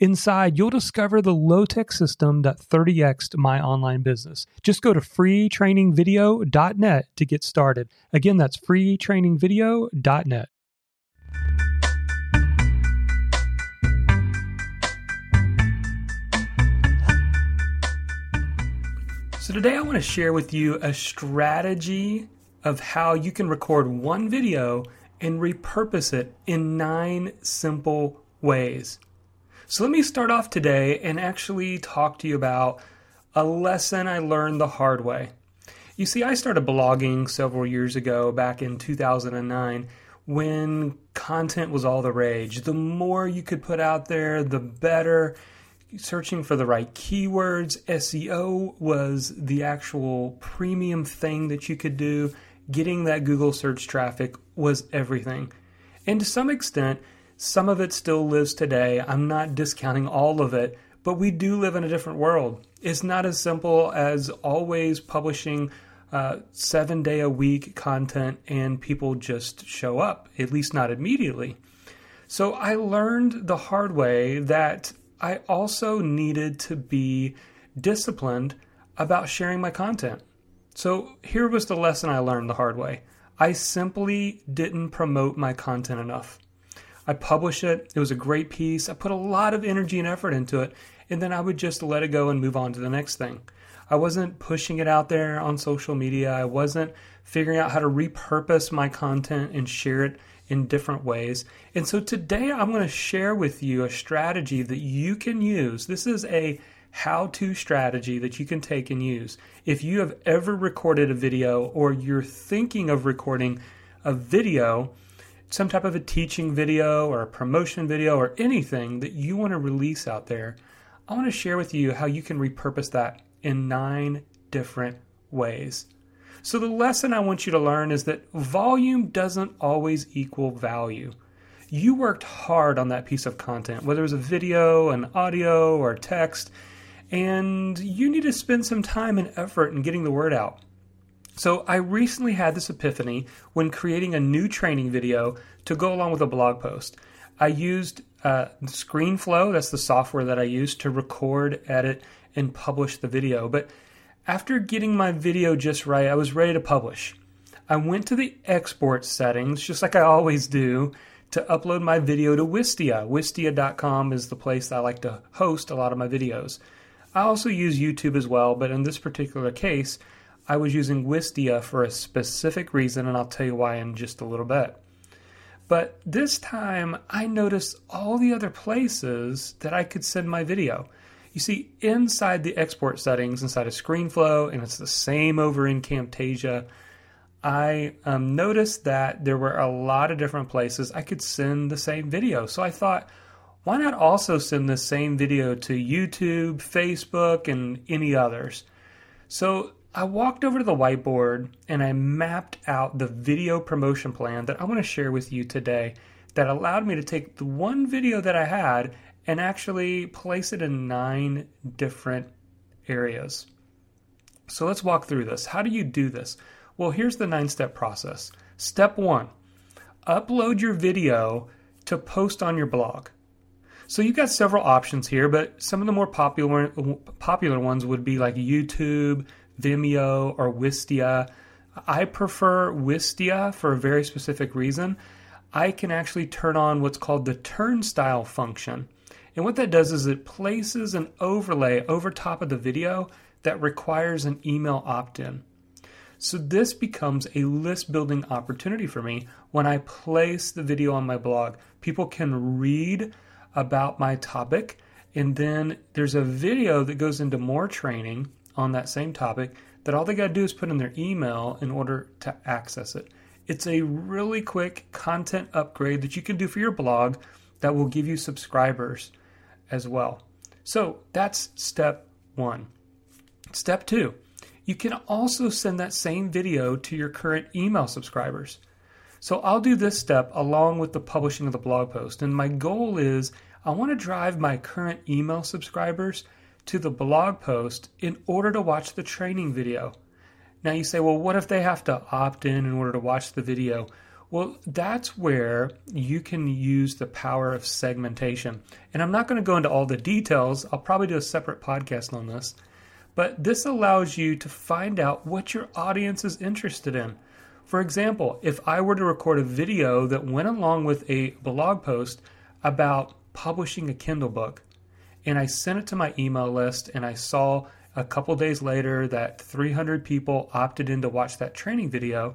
Inside, you'll discover the low tech system that 30xed my online business. Just go to freetrainingvideo.net to get started. Again, that's freetrainingvideo.net. So, today I want to share with you a strategy of how you can record one video and repurpose it in nine simple ways. So let me start off today and actually talk to you about a lesson I learned the hard way. You see, I started blogging several years ago, back in 2009, when content was all the rage. The more you could put out there, the better. Searching for the right keywords, SEO was the actual premium thing that you could do. Getting that Google search traffic was everything. And to some extent, some of it still lives today. I'm not discounting all of it, but we do live in a different world. It's not as simple as always publishing uh, seven day a week content and people just show up, at least not immediately. So I learned the hard way that I also needed to be disciplined about sharing my content. So here was the lesson I learned the hard way I simply didn't promote my content enough. I publish it. It was a great piece. I put a lot of energy and effort into it, and then I would just let it go and move on to the next thing. I wasn't pushing it out there on social media. I wasn't figuring out how to repurpose my content and share it in different ways. And so today I'm going to share with you a strategy that you can use. This is a how to strategy that you can take and use. If you have ever recorded a video or you're thinking of recording a video, some type of a teaching video or a promotion video or anything that you want to release out there, I want to share with you how you can repurpose that in nine different ways. So, the lesson I want you to learn is that volume doesn't always equal value. You worked hard on that piece of content, whether it was a video, an audio, or text, and you need to spend some time and effort in getting the word out. So I recently had this epiphany when creating a new training video to go along with a blog post. I used uh, ScreenFlow, that's the software that I use to record, edit, and publish the video. But after getting my video just right, I was ready to publish. I went to the export settings, just like I always do, to upload my video to Wistia. Wistia.com is the place I like to host a lot of my videos. I also use YouTube as well, but in this particular case, I was using Wistia for a specific reason, and I'll tell you why in just a little bit. But this time, I noticed all the other places that I could send my video. You see, inside the export settings, inside of ScreenFlow, and it's the same over in Camtasia, I um, noticed that there were a lot of different places I could send the same video. So I thought, why not also send the same video to YouTube, Facebook, and any others? So I walked over to the whiteboard and I mapped out the video promotion plan that I want to share with you today that allowed me to take the one video that I had and actually place it in nine different areas. So let's walk through this. How do you do this? Well, here's the nine step process. Step one upload your video to post on your blog. So you've got several options here, but some of the more popular popular ones would be like YouTube, Vimeo, or Wistia. I prefer Wistia for a very specific reason. I can actually turn on what's called the turnstile function. And what that does is it places an overlay over top of the video that requires an email opt in. So this becomes a list building opportunity for me when I place the video on my blog. People can read about my topic, and then there's a video that goes into more training on that same topic that all they got to do is put in their email in order to access it. It's a really quick content upgrade that you can do for your blog that will give you subscribers as well. So that's step one. Step two, you can also send that same video to your current email subscribers. So I'll do this step along with the publishing of the blog post. And my goal is I want to drive my current email subscribers to the blog post in order to watch the training video. Now you say, well, what if they have to opt in in order to watch the video? Well, that's where you can use the power of segmentation. And I'm not going to go into all the details. I'll probably do a separate podcast on this. But this allows you to find out what your audience is interested in. For example, if I were to record a video that went along with a blog post about publishing a Kindle book, and I sent it to my email list, and I saw a couple days later that 300 people opted in to watch that training video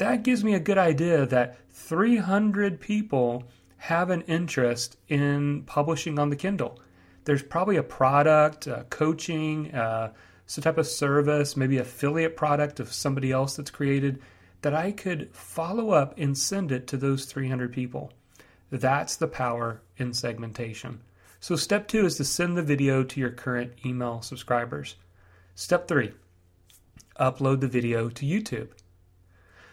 that gives me a good idea that 300 people have an interest in publishing on the Kindle. There's probably a product, uh, coaching, uh, some type of service, maybe affiliate product of somebody else that's created that I could follow up and send it to those 300 people. That's the power in segmentation. So, step two is to send the video to your current email subscribers. Step three, upload the video to YouTube.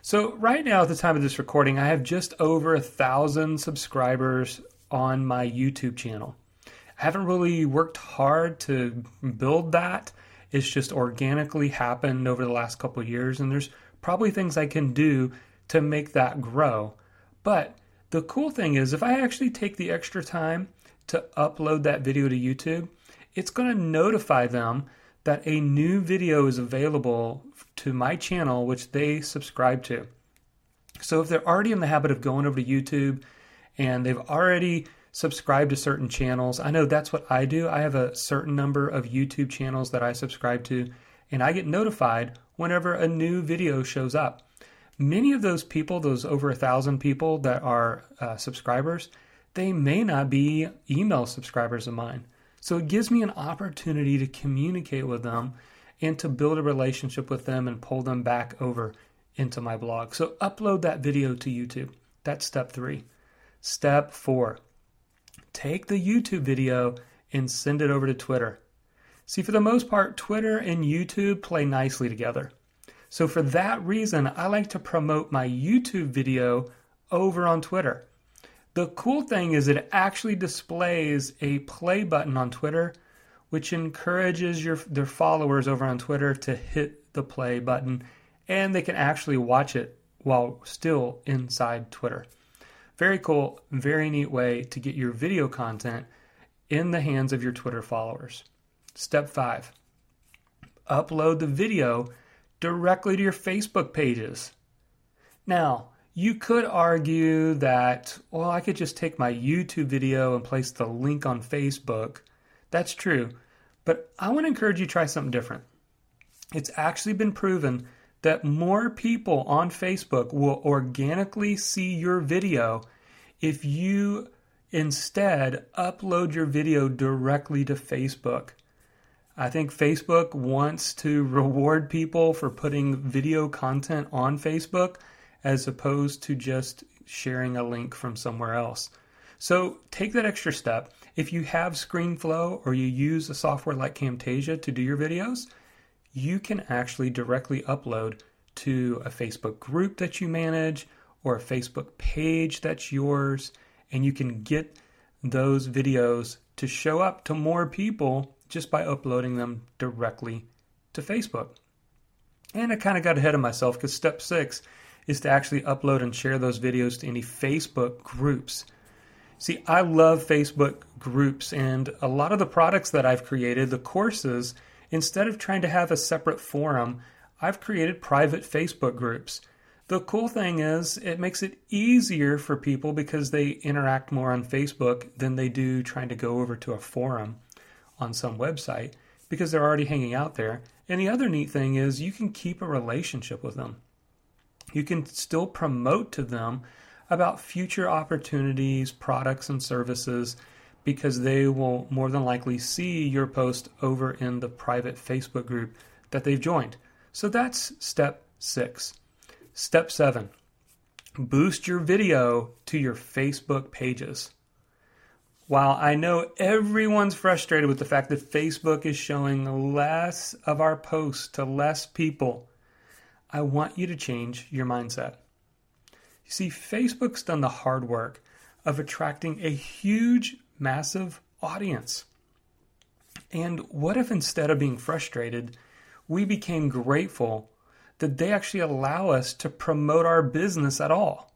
So, right now, at the time of this recording, I have just over a thousand subscribers on my YouTube channel. I haven't really worked hard to build that. It's just organically happened over the last couple years, and there's probably things I can do to make that grow. But the cool thing is, if I actually take the extra time to upload that video to YouTube, it's going to notify them that a new video is available to my channel, which they subscribe to. So if they're already in the habit of going over to YouTube and they've already subscribed to certain channels, I know that's what I do. I have a certain number of YouTube channels that I subscribe to, and I get notified whenever a new video shows up. Many of those people, those over a thousand people that are uh, subscribers, they may not be email subscribers of mine. So it gives me an opportunity to communicate with them and to build a relationship with them and pull them back over into my blog. So upload that video to YouTube. That's step three. Step four take the YouTube video and send it over to Twitter. See, for the most part, Twitter and YouTube play nicely together. So, for that reason, I like to promote my YouTube video over on Twitter. The cool thing is it actually displays a play button on Twitter, which encourages your their followers over on Twitter to hit the play button and they can actually watch it while still inside Twitter. Very cool, very neat way to get your video content in the hands of your Twitter followers. Step 5. Upload the video directly to your Facebook pages. Now, you could argue that, well, I could just take my YouTube video and place the link on Facebook. That's true. But I want to encourage you to try something different. It's actually been proven that more people on Facebook will organically see your video if you instead upload your video directly to Facebook. I think Facebook wants to reward people for putting video content on Facebook as opposed to just sharing a link from somewhere else. So take that extra step. If you have ScreenFlow or you use a software like Camtasia to do your videos, you can actually directly upload to a Facebook group that you manage or a Facebook page that's yours, and you can get those videos to show up to more people just by uploading them directly to Facebook. And I kind of got ahead of myself because step six is to actually upload and share those videos to any Facebook groups. See, I love Facebook groups, and a lot of the products that I've created, the courses, instead of trying to have a separate forum, I've created private Facebook groups. The cool thing is, it makes it easier for people because they interact more on Facebook than they do trying to go over to a forum on some website because they're already hanging out there. And the other neat thing is, you can keep a relationship with them you can still promote to them about future opportunities, products, and services because they will more than likely see your post over in the private Facebook group that they've joined. So that's step six. Step seven boost your video to your Facebook pages. While I know everyone's frustrated with the fact that Facebook is showing less of our posts to less people, I want you to change your mindset. You see, Facebook's done the hard work of attracting a huge, massive audience. And what if instead of being frustrated, we became grateful that they actually allow us to promote our business at all?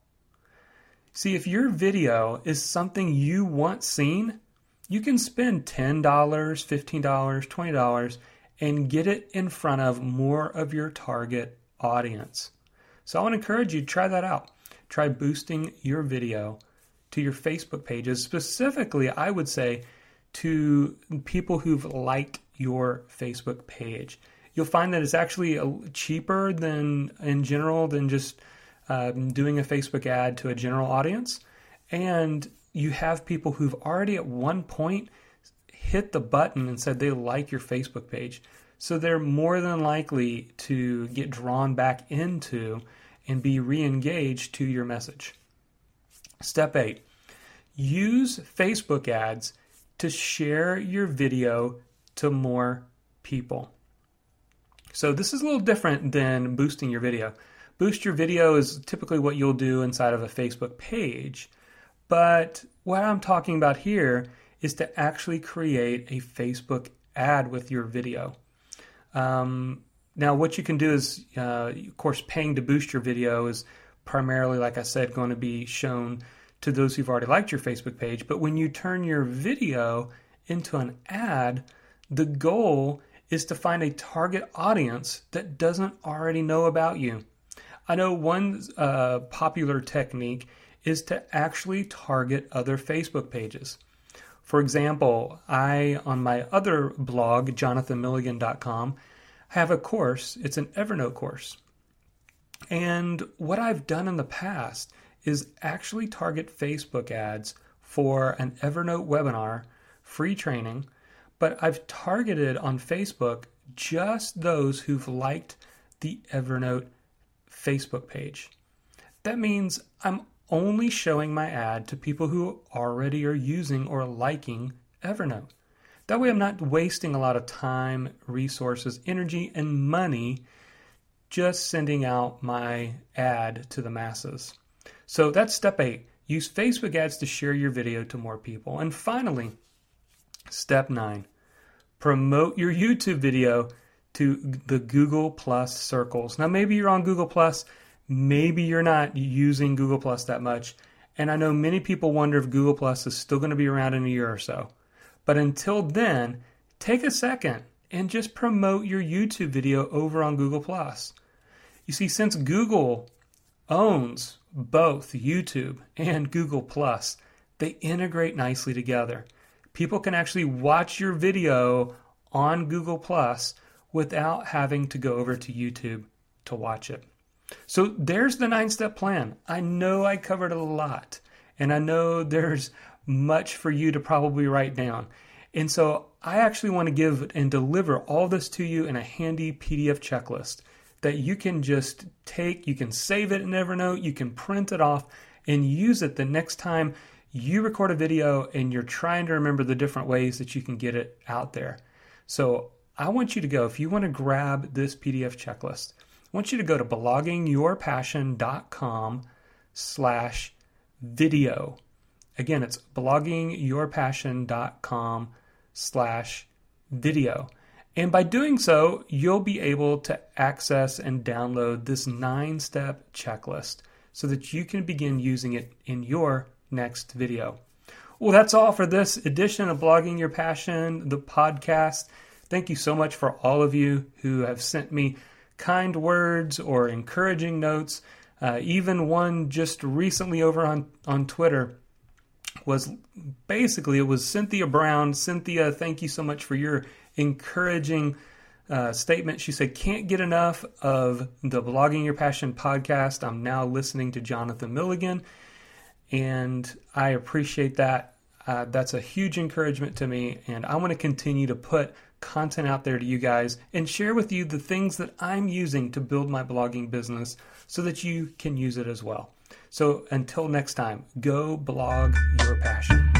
See, if your video is something you want seen, you can spend $10, $15, $20 and get it in front of more of your target audience. So I want to encourage you to try that out. Try boosting your video to your Facebook pages. Specifically, I would say to people who've liked your Facebook page. You'll find that it's actually cheaper than in general than just um, doing a Facebook ad to a general audience. And you have people who've already at one point hit the button and said they like your Facebook page. So they're more than likely to get drawn back into and be re engaged to your message. Step eight use Facebook ads to share your video to more people. So this is a little different than boosting your video. Boost your video is typically what you'll do inside of a Facebook page. But what I'm talking about here is to actually create a Facebook ad with your video. Um, now, what you can do is, uh, of course, paying to boost your video is primarily, like I said, going to be shown to those who've already liked your Facebook page. But when you turn your video into an ad, the goal is to find a target audience that doesn't already know about you. I know one uh, popular technique is to actually target other Facebook pages. For example, I, on my other blog, jonathanmilligan.com, have a course. It's an Evernote course. And what I've done in the past is actually target Facebook ads for an Evernote webinar, free training, but I've targeted on Facebook just those who've liked the Evernote Facebook page. That means I'm only showing my ad to people who already are using or liking Evernote. That way, I'm not wasting a lot of time, resources, energy, and money just sending out my ad to the masses. So that's step eight. Use Facebook ads to share your video to more people. And finally, step nine promote your YouTube video to the Google Plus circles. Now, maybe you're on Google Plus, maybe you're not using Google Plus that much. And I know many people wonder if Google Plus is still going to be around in a year or so. But until then, take a second and just promote your YouTube video over on Google Plus. You see, since Google owns both YouTube and Google Plus, they integrate nicely together. People can actually watch your video on Google Plus without having to go over to YouTube to watch it. So there's the nine step plan. I know I covered a lot, and I know there's much for you to probably write down. And so I actually want to give and deliver all this to you in a handy PDF checklist that you can just take, you can save it in Evernote, you can print it off and use it the next time you record a video and you're trying to remember the different ways that you can get it out there. So I want you to go, if you want to grab this PDF checklist, I want you to go to bloggingyourpassion.com slash video. Again, it's bloggingyourpassion.com slash video. And by doing so, you'll be able to access and download this nine step checklist so that you can begin using it in your next video. Well, that's all for this edition of Blogging Your Passion, the podcast. Thank you so much for all of you who have sent me kind words or encouraging notes. Uh, even one just recently over on, on Twitter was basically it was Cynthia Brown. Cynthia, thank you so much for your encouraging uh, statement. She said, Can't get enough of the Blogging Your Passion podcast. I'm now listening to Jonathan Milligan, and I appreciate that. Uh, that's a huge encouragement to me, and I want to continue to put content out there to you guys and share with you the things that I'm using to build my blogging business so that you can use it as well. So until next time, go blog your passion.